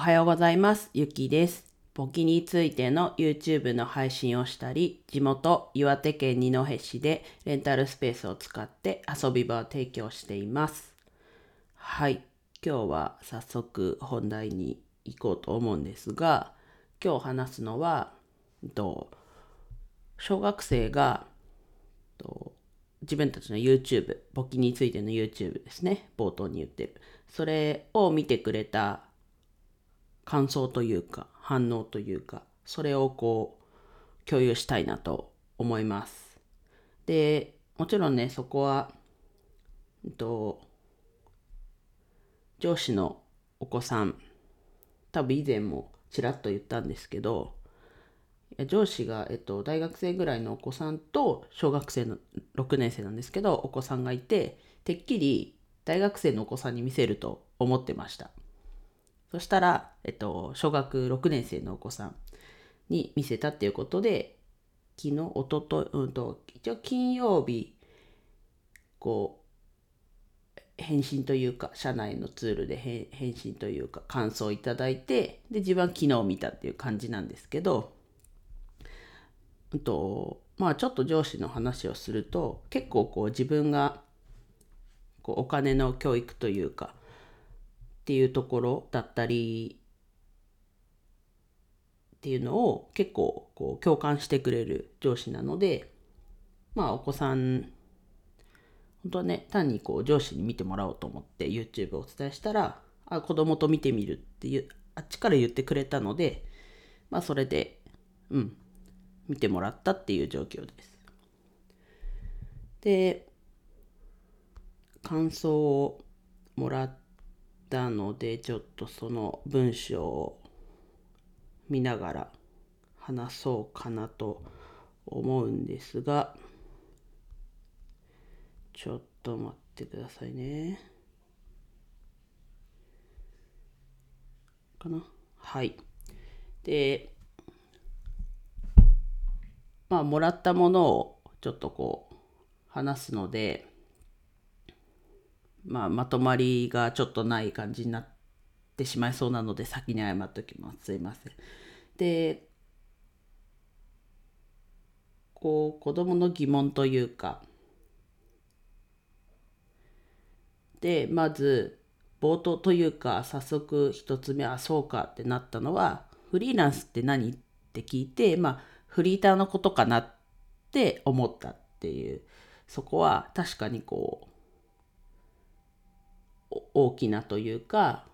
はようございます。ゆきです。簿記についての YouTube の配信をしたり、地元岩手県二戸市でレンタルスペースを使って遊び場を提供しています。はい。今日は早速本題に行こうと思うんですが、今日話すのは、えっと小学生がえっと自分たちの YouTube、簿記についての YouTube ですね、冒頭に言ってる。それを見てくれた感想というか、反応というか、それをこう、共有したいなと思います。で、もちろんね、そこは、えっと、上司のお子さん、多分以前もちらっと言ったんですけど、上司が、えっと、大学生ぐらいのお子さんと小学生の6年生なんですけどお子さんがいててっきり大学生のお子さんに見せると思ってましたそしたら、えっと、小学6年生のお子さんに見せたっていうことで昨日おととうんと一応金曜日こう返信というか社内のツールで返返信というか感想をいただいてで自分は昨日見たっていう感じなんですけどうんとまあちょっと上司の話をすると結構こう自分がこうお金の教育というかっていうところだったりっていうのを結構こう共感してくれる上司なのでまあお子さん本当はね単にこう上司に見てもらおうと思って YouTube をお伝えしたらあ子供と見てみるっていうあっちから言ってくれたのでまあそれでうん見てもらったっていう状況です。で感想をもらってたのでちょっとその文章を見ながら話そうかなと思うんですがちょっと待ってくださいね。かな？はい。でまあ、もらったものをちょっとこう話すので、まあ、まとまりがちょっとない感じになってしまいそうなので先に謝っておきます。すいません。で、こう子供の疑問というか、で、まず冒頭というか早速一つ目はそうかってなったのはフリーランスって何？って聞いて、まあフリーターのことかなって思ったっていうそこは確かにこう大きなというか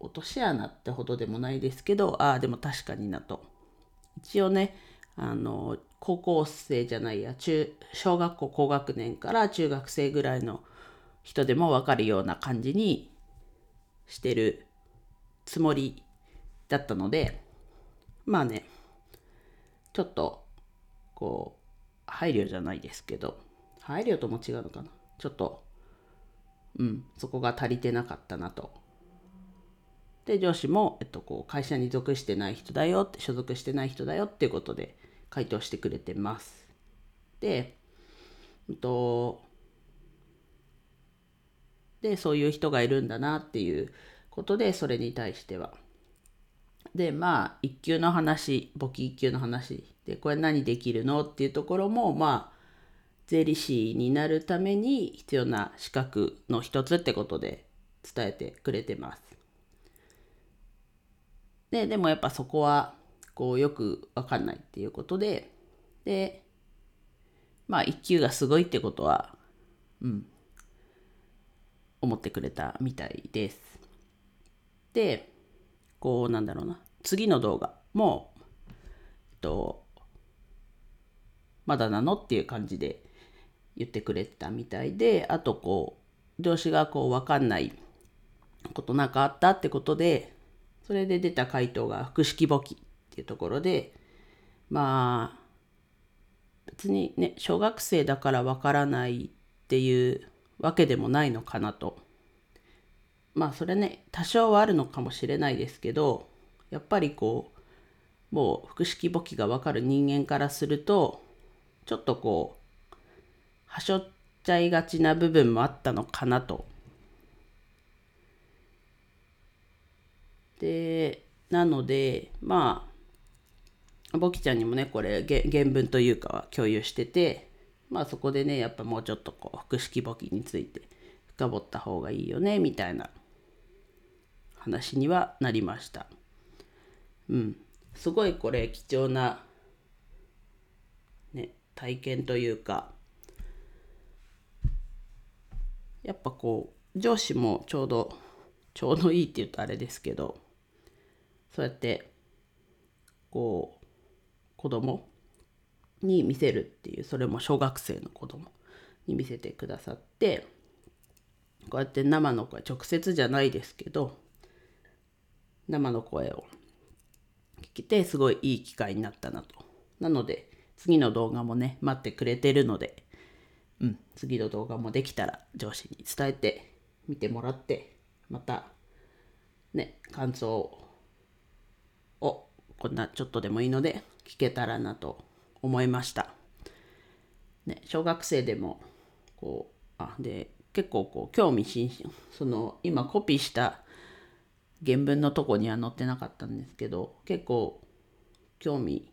落とし穴ってほどでもないですけどああでも確かになと。一応ねあの高校生じゃないや中小学校高学年から中学生ぐらいの人でも分かるような感じにしてるつもりだったのでまあねちょっとこう配慮じゃないですけど配慮とも違うのかな。ちょっとうんそこが足りてなかったなと。で上司も、えっと、こう会社に属してない人だよって所属してない人だよっていうことで回答してくれてます。で、えっと、でそういう人がいるんだなっていうことでそれに対してはでまあ一級の話簿記一級の話でこれ何できるのっていうところもまあ税理士になるために必要な資格の一つってことで伝えてくれてます。ででもやっぱそこはこうよく分かんないっていうことででまあ一級がすごいってことはうん思ってくれたみたいです。でこうなんだろうな次の動画も、えっと、まだなのっていう感じで言ってくれてたみたいであとこう上司がこう分かんないことなんかあったってことでそれで出た回答が複式簿記っていうところでまあ別にね小学生だから分からないっていうわけでもないのかなと。まあそれね多少はあるのかもしれないですけどやっぱりこうもう複式簿記が分かる人間からするとちょっとこうはしょっちゃいがちな部分もあったのかなとでなのでまあボキちゃんにもねこれ原文というかは共有しててまあそこでねやっぱもうちょっとこう複式簿記について深掘った方がいいよねみたいな話にはなりました。うん、すごいこれ貴重な、ね、体験というかやっぱこう上司もちょうどちょうどいいって言うとあれですけどそうやってこう子供に見せるっていうそれも小学生の子供に見せてくださってこうやって生の声直接じゃないですけど生の声を聞けてすごいいい機会になったなと。なので次の動画もね待ってくれてるので、うん、次の動画もできたら上司に伝えて見てもらってまたね感想をこんなちょっとでもいいので聞けたらなと思いました。ね、小学生でもこうあで結構こう興味津々その今コピーした原文のとこには載ってなかったんですけど結構興味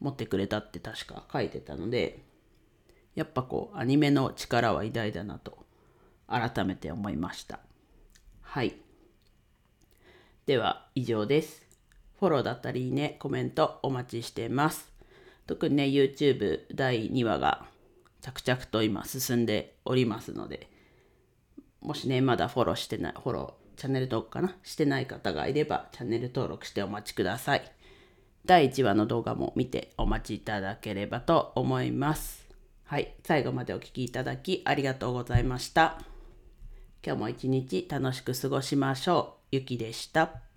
持ってくれたって確か書いてたのでやっぱこうアニメの力は偉大だなと改めて思いました。はい。では以上です。フォローだったりいいねコメントお待ちしてます。特にね YouTube 第2話が着々と今進んでおりますのでもしねまだフォローしてないフォローチャンネル登録かな？してない方がいればチャンネル登録してお待ちください。第1話の動画も見てお待ちいただければと思います。はい、最後までお聴きいただきありがとうございました。今日も一日楽しく過ごしましょう。ゆきでした。